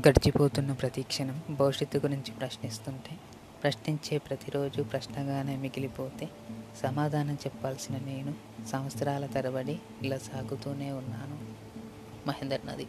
గడిచిపోతున్న ప్రతి క్షణం భవిష్యత్తు గురించి ప్రశ్నిస్తుంటే ప్రశ్నించే ప్రతిరోజు ప్రశ్నగానే మిగిలిపోతే సమాధానం చెప్పాల్సిన నేను సంవత్సరాల తరబడి ఇలా సాగుతూనే ఉన్నాను. మహేందర్ నది